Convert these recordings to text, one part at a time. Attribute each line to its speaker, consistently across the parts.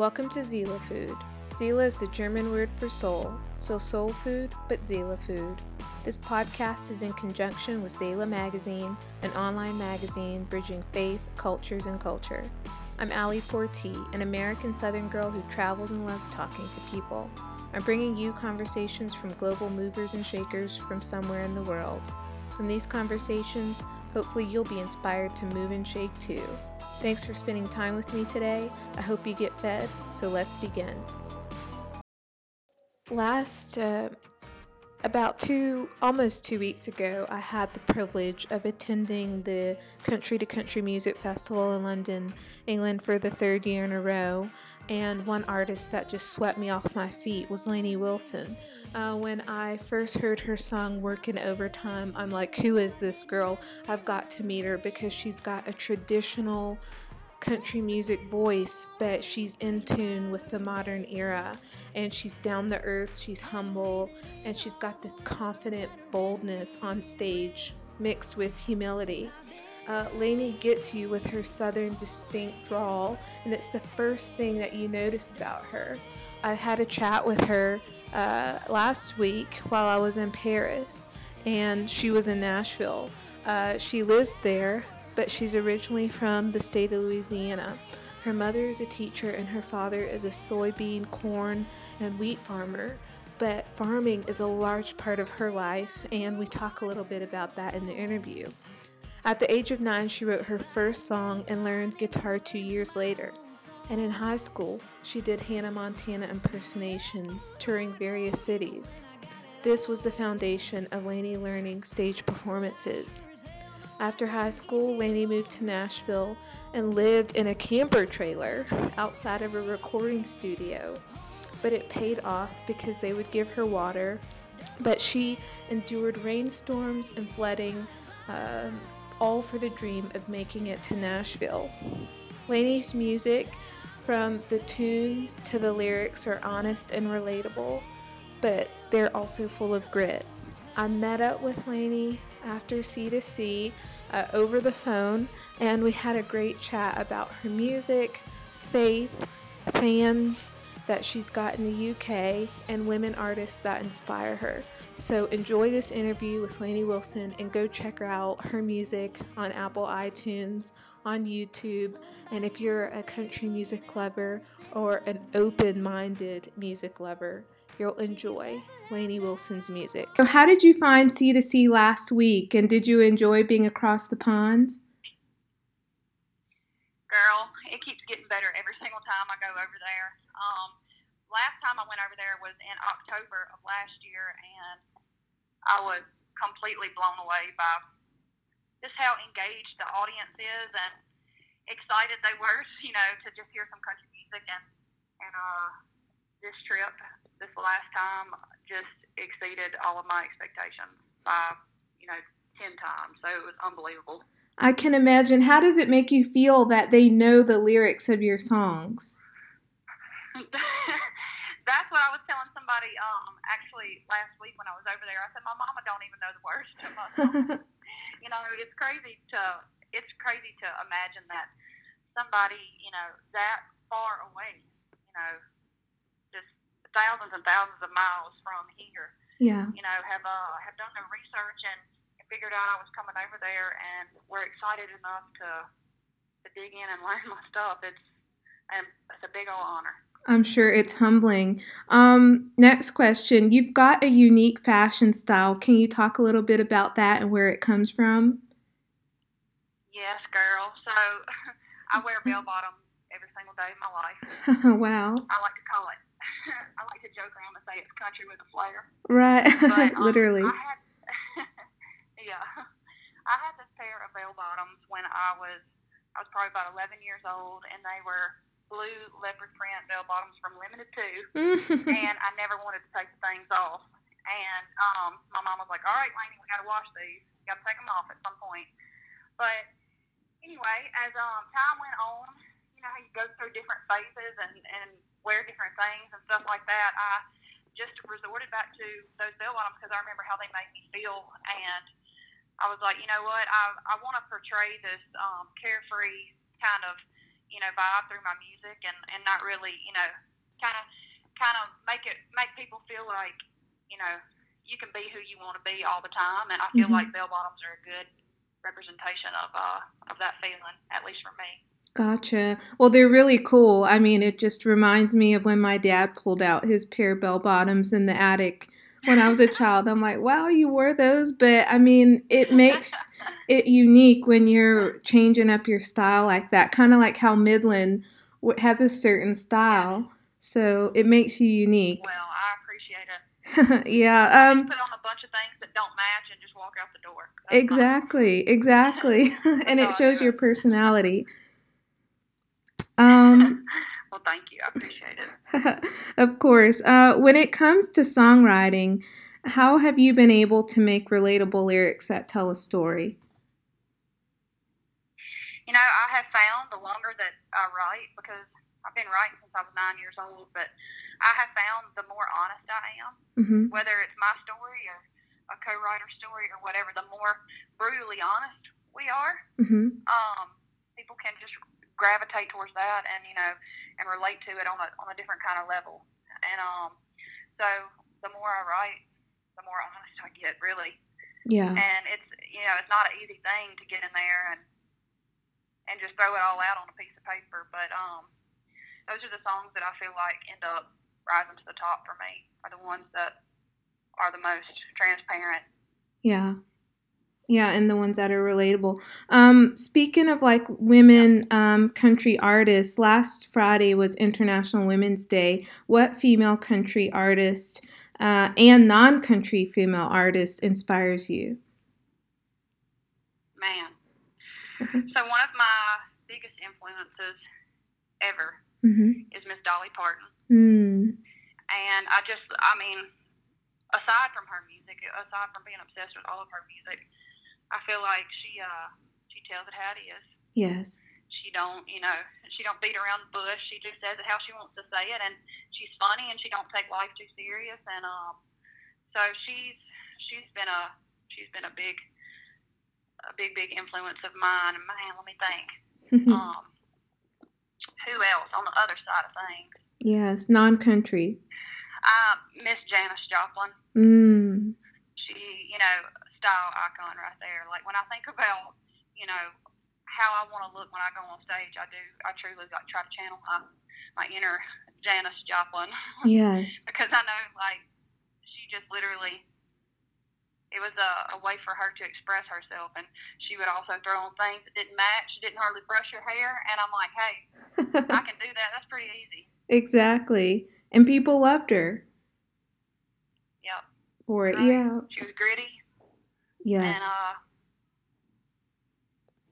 Speaker 1: Welcome to Seele Food. Seele is the German word for soul, so soul food, but Seele food. This podcast is in conjunction with Seele Magazine, an online magazine bridging faith, cultures, and culture. I'm Allie Forti, an American Southern girl who travels and loves talking to people. I'm bringing you conversations from global movers and shakers from somewhere in the world. From these conversations, hopefully you'll be inspired to move and shake too. Thanks for spending time with me today. I hope you get fed, so let's begin. Last, uh, about two, almost two weeks ago, I had the privilege of attending the Country to Country Music Festival in London, England for the third year in a row. And one artist that just swept me off my feet was Lainey Wilson. Uh, when I first heard her song Working Overtime, I'm like, who is this girl? I've got to meet her because she's got a traditional country music voice, but she's in tune with the modern era. And she's down to earth, she's humble, and she's got this confident boldness on stage mixed with humility. Uh, Lainey gets you with her southern distinct drawl, and it's the first thing that you notice about her. I had a chat with her uh, last week while I was in Paris, and she was in Nashville. Uh, she lives there, but she's originally from the state of Louisiana. Her mother is a teacher, and her father is a soybean, corn, and wheat farmer. But farming is a large part of her life, and we talk a little bit about that in the interview. At the age of nine, she wrote her first song and learned guitar two years later. And in high school, she did Hannah Montana impersonations, touring various cities. This was the foundation of Lainey learning stage performances. After high school, Lainey moved to Nashville and lived in a camper trailer outside of a recording studio. But it paid off because they would give her water. But she endured rainstorms and flooding, uh, all for the dream of making it to Nashville. Lainey's music, from the tunes to the lyrics, are honest and relatable, but they're also full of grit. I met up with Lainey after C2C uh, over the phone, and we had a great chat about her music, faith, fans that she's got in the UK, and women artists that inspire her. So enjoy this interview with Lainey Wilson and go check her out, her music on Apple iTunes, on YouTube. And if you're a country music lover or an open minded music lover, you'll enjoy Lainey Wilson's music. So, how did you find C2C last week? And did you enjoy being across the pond?
Speaker 2: Girl, it keeps getting better every single time I go over there. Last time I went over there was in October of last year, and I was completely blown away by just how engaged the audience is and excited they were, you know, to just hear some country music. And and uh, this trip, this last time, just exceeded all of my expectations by you know ten times. So it was unbelievable.
Speaker 1: I can imagine. How does it make you feel that they know the lyrics of your songs?
Speaker 2: That's what I was telling somebody um, actually last week when I was over there. I said, My mama don't even know the words to my songs. you know, it's crazy to it's crazy to imagine that somebody, you know, that far away, you know, just thousands and thousands of miles from here,
Speaker 1: yeah.
Speaker 2: you know, have uh, have done their research and figured out I was coming over there, and were excited enough to to dig in and learn my stuff. It's and it's a big old honor.
Speaker 1: I'm sure it's humbling. Um, next question. You've got a unique fashion style. Can you talk a little bit about that and where it comes from?
Speaker 2: Yes, girl. So I wear bell bottoms every single day of my life.
Speaker 1: wow.
Speaker 2: I like to call it. I like to joke around and say it's country with a flair.
Speaker 1: Right.
Speaker 2: But, um,
Speaker 1: Literally.
Speaker 2: I had, yeah, I had this pair of bell bottoms when I was I was probably about 11 years old, and they were blue leopard print bell bottoms from Limited Too, and I never wanted to take the things off. And um, my mom was like, "All right, Lainey, we got to wash these. Got to take them off at some point." But anyway, as um, time went on, you know how you go through different phases and and wear different things and stuff like that. I just resorted back to those bell bottoms because I remember how they made me feel, and I was like, you know what, I I want to portray this um, carefree kind of you know, vibe through my music and and not really, you know, kind of kind of make it make people feel like, you know, you can be who you want to be all the time. And I feel mm-hmm. like bell bottoms are a good representation of uh of that feeling, at least for me.
Speaker 1: Gotcha. Well, they're really cool. I mean, it just reminds me of when my dad pulled out his pair of bell bottoms in the attic when I was a child. I'm like, wow, you wore those. But I mean, it makes it unique when you're changing up your style like that. Kind of like how Midland has a certain style. So it makes you unique.
Speaker 2: Well, I appreciate
Speaker 1: it. yeah.
Speaker 2: Um, put on a bunch of things that don't match and just walk out the door.
Speaker 1: That's exactly. Exactly. and it shows your personality.
Speaker 2: Um, well, thank you. I appreciate
Speaker 1: it. of course. Uh, when it comes to songwriting, how have you been able to make relatable lyrics that tell a story?
Speaker 2: You know, I have found the longer that I write, because I've been writing since I was nine years old, but I have found the more honest I am, mm-hmm. whether it's my story or a co-writer story or whatever, the more brutally honest we are. Mm-hmm. Um, people can just gravitate towards that and you know and relate to it on a on a different kind of level. And um, so the more I write, the more honest I get, really.
Speaker 1: Yeah.
Speaker 2: And it's you know it's not an easy thing to get in there and and just throw it all out on a piece of paper, but um, those are the songs that I feel like end up rising to the top for me. Are the ones that are the most transparent.
Speaker 1: Yeah. Yeah, and the ones that are relatable. Um, speaking of like women um, country artists, last Friday was International Women's Day. What female country artist uh, and non country female artist inspires you?
Speaker 2: Man. So, one of my biggest influences ever mm-hmm. is Miss Dolly Parton. Mm. And I just, I mean, aside from her music, aside from being obsessed with all of her music, I feel like she uh she tells it how it is.
Speaker 1: Yes.
Speaker 2: She don't, you know, she don't beat around the bush. She just says it how she wants to say it, and she's funny, and she don't take life too serious, and um, so she's she's been a she's been a big a big big influence of mine. And man, let me think. um, who else on the other side of things?
Speaker 1: Yes, non-country.
Speaker 2: Uh, Miss Janis Joplin.
Speaker 1: Mm.
Speaker 2: She, you know, style icon right there. Like when I think about, you know, how I want to look when I go on stage, I do. I truly like try to channel my my inner Janis Joplin.
Speaker 1: Yes.
Speaker 2: because I know, like, she just literally. It was a, a way for her to express herself, and she would also throw on things that didn't match. She didn't hardly brush her hair, and I'm like, "Hey, I can do that. That's pretty easy."
Speaker 1: Exactly, and people loved her.
Speaker 2: Yep.
Speaker 1: For it, right. yeah.
Speaker 2: She was gritty.
Speaker 1: Yes.
Speaker 2: And uh,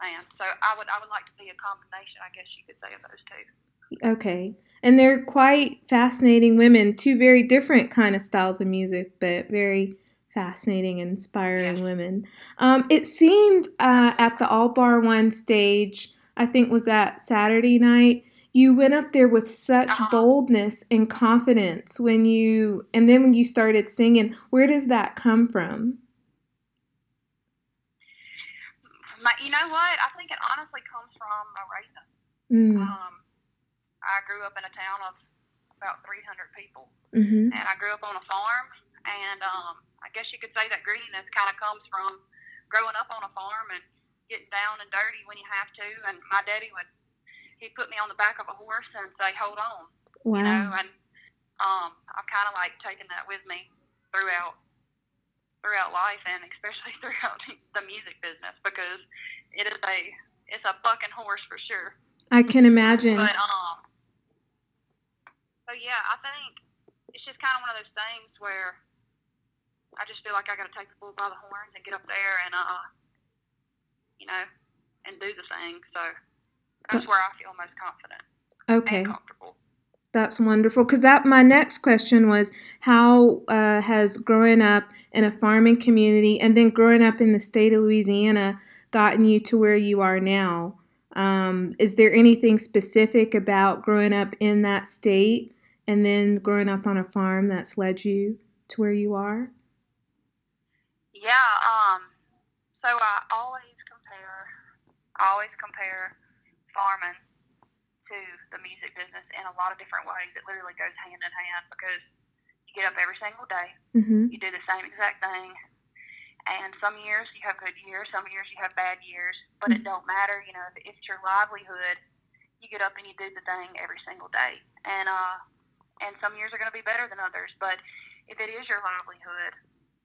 Speaker 2: man, so I would I would like to be a combination, I guess you could say, of those two.
Speaker 1: Okay. And they're quite fascinating women, two very different kind of styles of music, but very fascinating and inspiring women. Um, it seemed uh, at the All Bar One stage, I think was that Saturday night, you went up there with such uh-huh. boldness and confidence when you, and then when you started singing. Where does that come from?
Speaker 2: My, you know what? I think it honestly comes from my raising. Mm. Um, I grew up in a town of about 300 people, mm-hmm. and I grew up on a farm. And um, I guess you could say that greediness kind of comes from growing up on a farm and getting down and dirty when you have to. And my daddy would he put me on the back of a horse and say, "Hold on,"
Speaker 1: wow.
Speaker 2: you know. And um, I've kind of like taken that with me throughout throughout life and especially throughout the music business because it is a it's a bucking horse for sure.
Speaker 1: I can imagine.
Speaker 2: But um, so yeah, I think it's just kind of one of those things where I just feel like I got to take the bull by the horns and get up there and uh, you know, and do the thing. So that's where I feel most confident.
Speaker 1: Okay.
Speaker 2: comfortable.
Speaker 1: That's wonderful. Because that my next question was how uh, has growing up in a farming community and then growing up in the state of Louisiana gotten you to where you are now? Um, is there anything specific about growing up in that state and then growing up on a farm that's led you to where you are?
Speaker 2: Yeah. Um. So I always compare. I always compare farming business in a lot of different ways. It literally goes hand in hand because you get up every single day,
Speaker 1: Mm-hmm.
Speaker 2: you do the same exact thing, and some years you have good years, some years you have bad years, but it don't matter. You know, if it's your livelihood, you get up and you do the thing every single day, and uh, and some years are going to be better than others. But if it is your livelihood,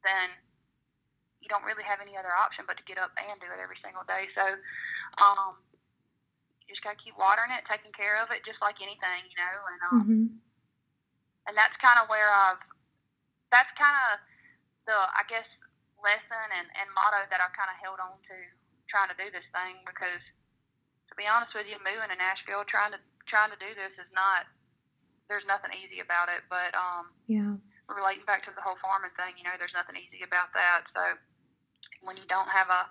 Speaker 2: then you don't really have any other option but to get up and do it every single day. So, um, you just got to keep watering it, taking care of it, just like anything, you know. And um,
Speaker 1: Mm-hmm.
Speaker 2: and that's kind of where I've that's kind of the I guess lesson and, and motto that I kind of held on to trying to do this thing because to be honest with you, moving to Nashville trying to trying to do this is not there's nothing easy about it. But um,
Speaker 1: Yeah.
Speaker 2: relating back to the whole farming thing, you know, there's nothing easy about that. So when you don't have a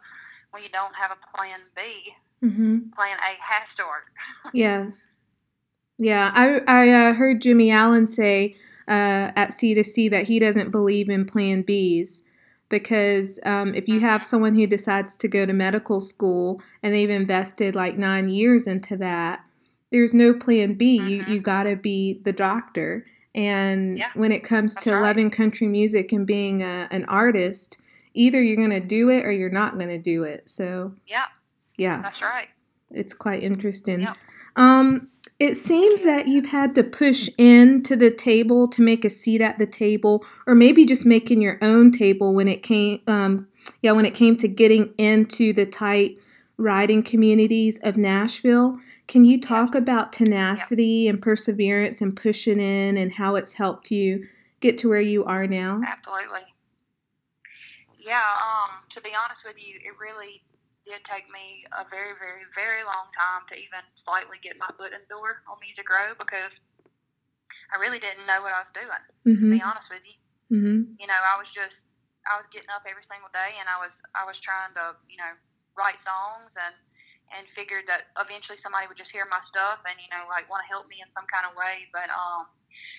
Speaker 2: when you don't have a plan B,
Speaker 1: Mm-hmm.
Speaker 2: plan A has to work.
Speaker 1: Yes. Yeah, I I uh, heard Jimmy Allen say uh, at C to C that he doesn't believe in Plan Bs because um, if you have someone who decides to go to medical school and they've invested like nine years into that, there's no Plan B. You
Speaker 2: Mhm.
Speaker 1: you gotta be the doctor. And
Speaker 2: Yeah,
Speaker 1: when it comes to
Speaker 2: right.
Speaker 1: loving country music and being a, an artist, either you're gonna do it or you're not gonna do it. So
Speaker 2: yeah,
Speaker 1: yeah
Speaker 2: that's right.
Speaker 1: it's quite interesting.
Speaker 2: Yep.
Speaker 1: Um, it seems that you've had to push into the table to make a seat at the table, or maybe just making your own table when it came. Um, yeah, when it came to getting into the tight riding communities of Nashville. Can you talk about tenacity and perseverance and pushing in and how it's helped you get to where you are now?
Speaker 2: Absolutely. Yeah, um, to be honest with you, it really did take me a very, very, very long time to even slightly get my foot in the door on Music Row because I really didn't know what I was doing,
Speaker 1: Mm-hmm.
Speaker 2: be honest with you.
Speaker 1: Mm-hmm.
Speaker 2: You know, I was just I was getting up every single day and I was I was trying to, you know, write songs and and figured that eventually somebody would just hear my stuff and, you know, like want to help me in some kind of way. But um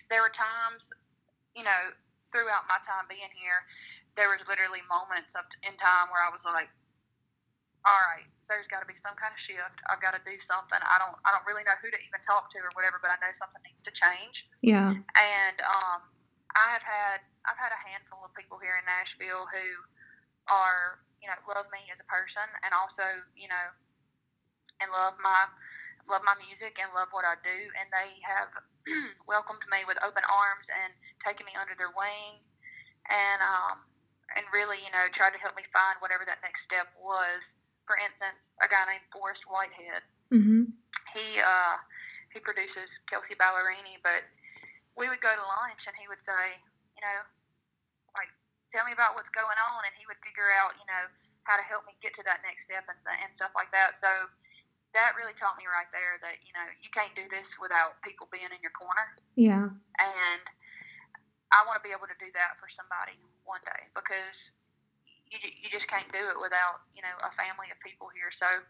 Speaker 2: there were times, you know, throughout my time being here, there was literally moments of in time where I was like, All right, there's gotta be some kind of shift. I've gotta do something. I don't I don't really know who to even talk to or whatever, but I know something needs to change
Speaker 1: Yeah.
Speaker 2: and um, I have had I've had a handful of people here in Nashville who are you know love me as a person and also you know and love my love my music and love what I do and they have welcomed me with open arms and taken me under their wing and um and really you know tried to help me find whatever that next step was. For instance, a guy named Forest Whitehead
Speaker 1: Mm-hmm.
Speaker 2: he uh he produces Kelsea Ballerini, but we would go to lunch and he would say, you know, like tell me about what's going on, and he would figure out, you know, how to help me get to that next step and and stuff like that. So that really taught me right there that you know you can't do this without people being in your corner,
Speaker 1: Yeah.
Speaker 2: and I want to be able to do that for somebody one day because you you just can't do it without you know a family of people here. So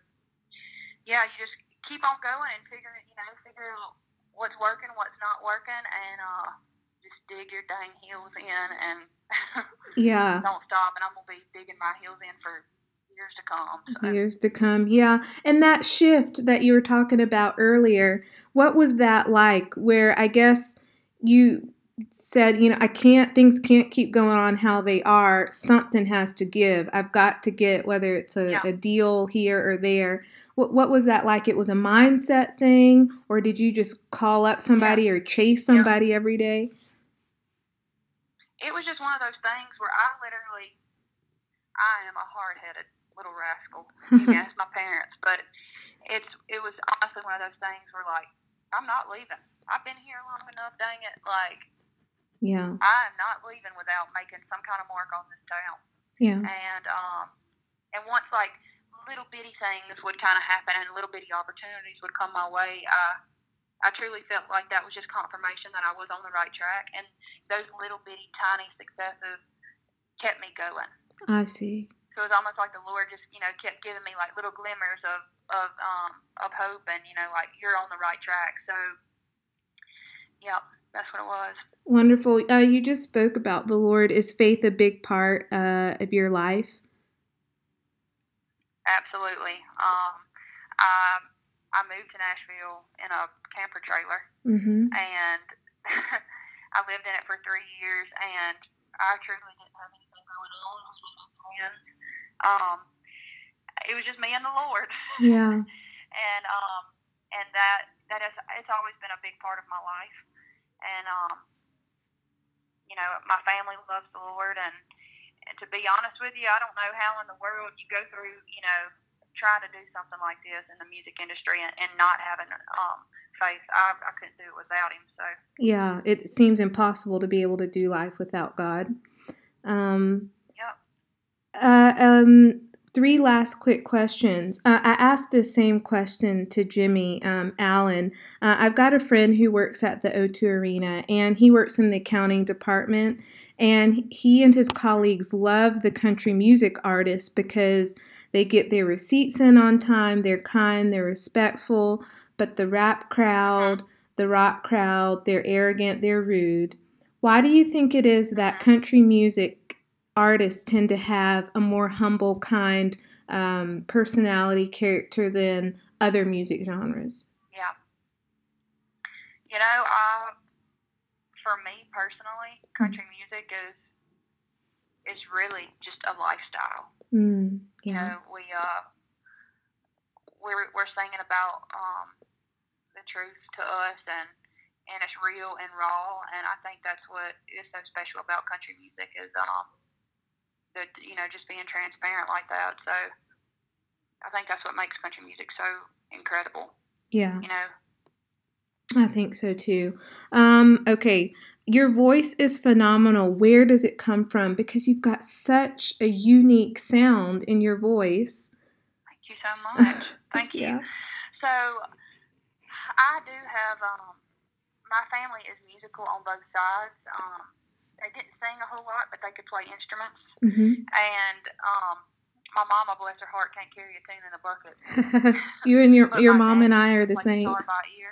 Speaker 2: yeah, you just keep on going and figure you know figure out what's working, what's not working, and uh, just dig your dang heels in and
Speaker 1: Yeah.
Speaker 2: don't stop. And I'm gonna be digging my heels in for years to come. So.
Speaker 1: years to come yeah and that shift that you were talking about earlier what was that like where i guess you said you know i can't things can't keep going on how they are something has to give i've got to get whether it's a,
Speaker 2: Yeah.
Speaker 1: a deal here or there what, what was that like it was a mindset thing or did you just call up somebody or chase somebody every day
Speaker 2: it was just one of those things where I literally, I am a hard-headed little rascal. You my parents, but it's it was honestly one of those things where like I'm not leaving. I've been here long enough. Dang it! Like
Speaker 1: yeah
Speaker 2: I am not leaving without making some kind of mark on this town.
Speaker 1: yeah
Speaker 2: And um, and once like little bitty things would kind of happen and little bitty opportunities would come my way, I I truly felt like that was just confirmation that I was on the right track. And those little bitty tiny successes kept me going.
Speaker 1: i see
Speaker 2: So it was almost like the Lord just you know kept giving me like little glimmers of of um of hope and you know like you're on the right track. So yep, that's what it was.
Speaker 1: wonderful uh, you just spoke about the lord is faith a big part uh, of your life
Speaker 2: Absolutely. Um, I I moved to Nashville in a camper trailer,
Speaker 1: Mm-hmm.
Speaker 2: and I lived in it for three years, and I truly didn't have anything going on. It was with my friends. Um, it was just me and the Lord,
Speaker 1: Yeah.
Speaker 2: and um, and that that has it's always been a big part of my life, and um, you know, my family loves the Lord, and and to be honest with you, I don't know how in the world you go through, you know, trying to do something like this in the music industry and, and not having um, faith. I, I couldn't do it without him. So
Speaker 1: Yeah. It seems impossible to be able to do life without God. Um,
Speaker 2: Yep.
Speaker 1: Uh, um, three last quick questions. Uh, I asked this same question to Jimmy um, Allen. Uh, I've got a friend who works at the O2 Arena, and he works in the accounting department. And he and his colleagues love the country music artists because they get their receipts in on time, they're kind, they're respectful. But the rap crowd, the rock crowd, they're arrogant, they're rude. Why do you think it is that country music artists tend to have a more humble, kind um, personality character than other music genres?
Speaker 2: yeah, you know, uh, for me personally, country music is is really just a lifestyle.
Speaker 1: Mm,
Speaker 2: You
Speaker 1: yeah.
Speaker 2: know, we uh, we're we're singing about um, the truth to us, and and it's real and raw, and I think that's what is so special about country music is um, the you know just being transparent like that. So I think that's what makes country music so incredible.
Speaker 1: Yeah,
Speaker 2: You know,
Speaker 1: I think so too. Um, okay, your voice is phenomenal. Where does it come from? Because you've got such a unique sound in your voice.
Speaker 2: thank you so much. Thank you.
Speaker 1: Yeah.
Speaker 2: So I do have um, my family is musical on both sides. Um, they didn't sing a whole lot, but they could play instruments.
Speaker 1: hmm
Speaker 2: And um, my mama, bless her heart, can't carry a tune in a bucket.
Speaker 1: you and your your mom and I are the same.
Speaker 2: by ear.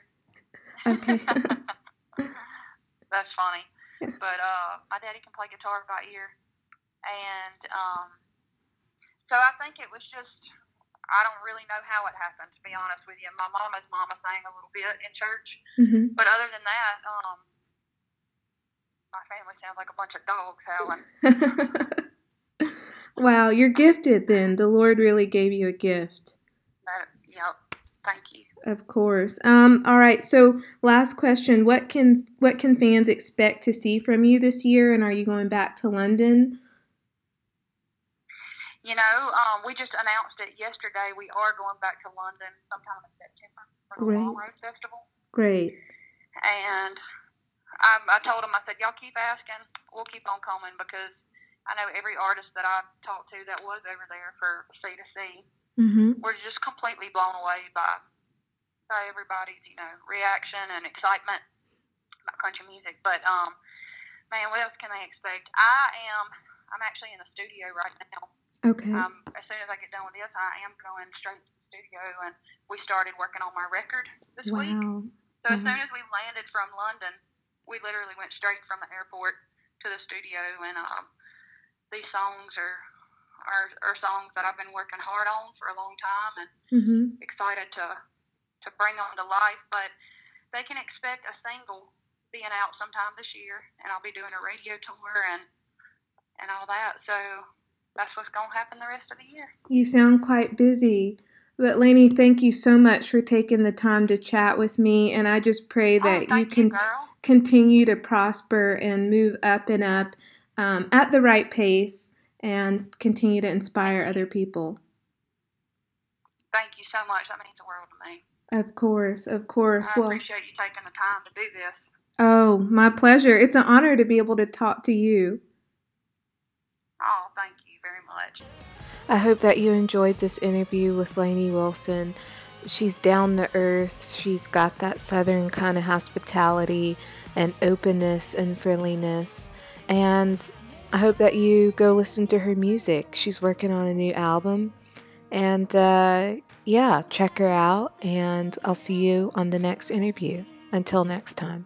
Speaker 1: Okay.
Speaker 2: That's funny. But uh, my daddy can play guitar by ear, and um, so I think it was just I don't really know how it happened to be honest with you. My mama's mama sang a little bit in church,
Speaker 1: hmm
Speaker 2: but other than that, um, my family sounds like a bunch of dogs howling.
Speaker 1: wow, you're gifted then. The Lord really gave you a gift.
Speaker 2: That, yep. Thank you.
Speaker 1: Of course. Um, all right. So, last question: What can what can fans expect to see from you this year? And are you going back to London?
Speaker 2: You know, um, we just announced it yesterday. We are going back to London sometime in September for the Long
Speaker 1: Great.
Speaker 2: Road Festival.
Speaker 1: Great.
Speaker 2: And I, I told them, I said, y'all keep asking. We'll keep on coming because I know every artist that I've talked to that was over there for C to C,
Speaker 1: Mm-hmm.
Speaker 2: we're just completely blown away by by everybody's, you know, reaction and excitement about country music. But um, man, what else can they expect? I am. I'm actually in the studio right now.
Speaker 1: Okay.
Speaker 2: Um, as soon as I get done with this, I am going straight to the studio, and we started working on my record this week.
Speaker 1: wow.
Speaker 2: So as soon as we landed from London, we literally went straight from the airport to the studio, and um, these songs are, are are songs that I've been working hard on for a long time, and
Speaker 1: Mm-hmm.
Speaker 2: excited to to bring them to life. But they can expect a single being out sometime this year, and I'll be doing a radio tour and and all that. So that's what's gonna happen the rest of the year.
Speaker 1: You sound quite busy. But Lainey, thank you so much for taking the time to chat with me, and I just pray
Speaker 2: oh,
Speaker 1: that you can
Speaker 2: you,
Speaker 1: continue to prosper and move up and up um, at the right pace and continue to inspire other people.
Speaker 2: Thank you so much. That means the world to me.
Speaker 1: Of course, of course.
Speaker 2: I
Speaker 1: Well,
Speaker 2: appreciate you taking the time to do this.
Speaker 1: oh, my pleasure. It's an honor to be able to talk to you. I hope that you enjoyed this interview with Lainey Wilson. She's down to earth. She's got that southern kind of hospitality and openness and friendliness. And I hope that you go listen to her music. She's working on a new album. And uh, yeah, check her out. And I'll see you on the next interview. Until next time.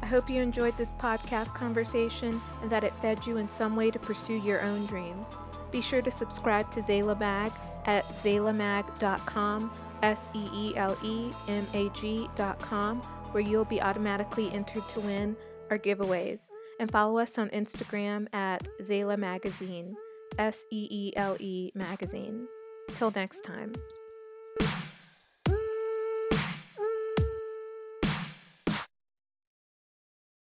Speaker 1: I hope you enjoyed this podcast conversation and that it fed you in some way to pursue your own dreams. Be sure to subscribe to Seele Mag at seelemag.com S E E L E M A G.com, where you'll be automatically entered to win our giveaways. And follow us on Instagram at Seele Magazine, S E E L E Magazine. Till next time.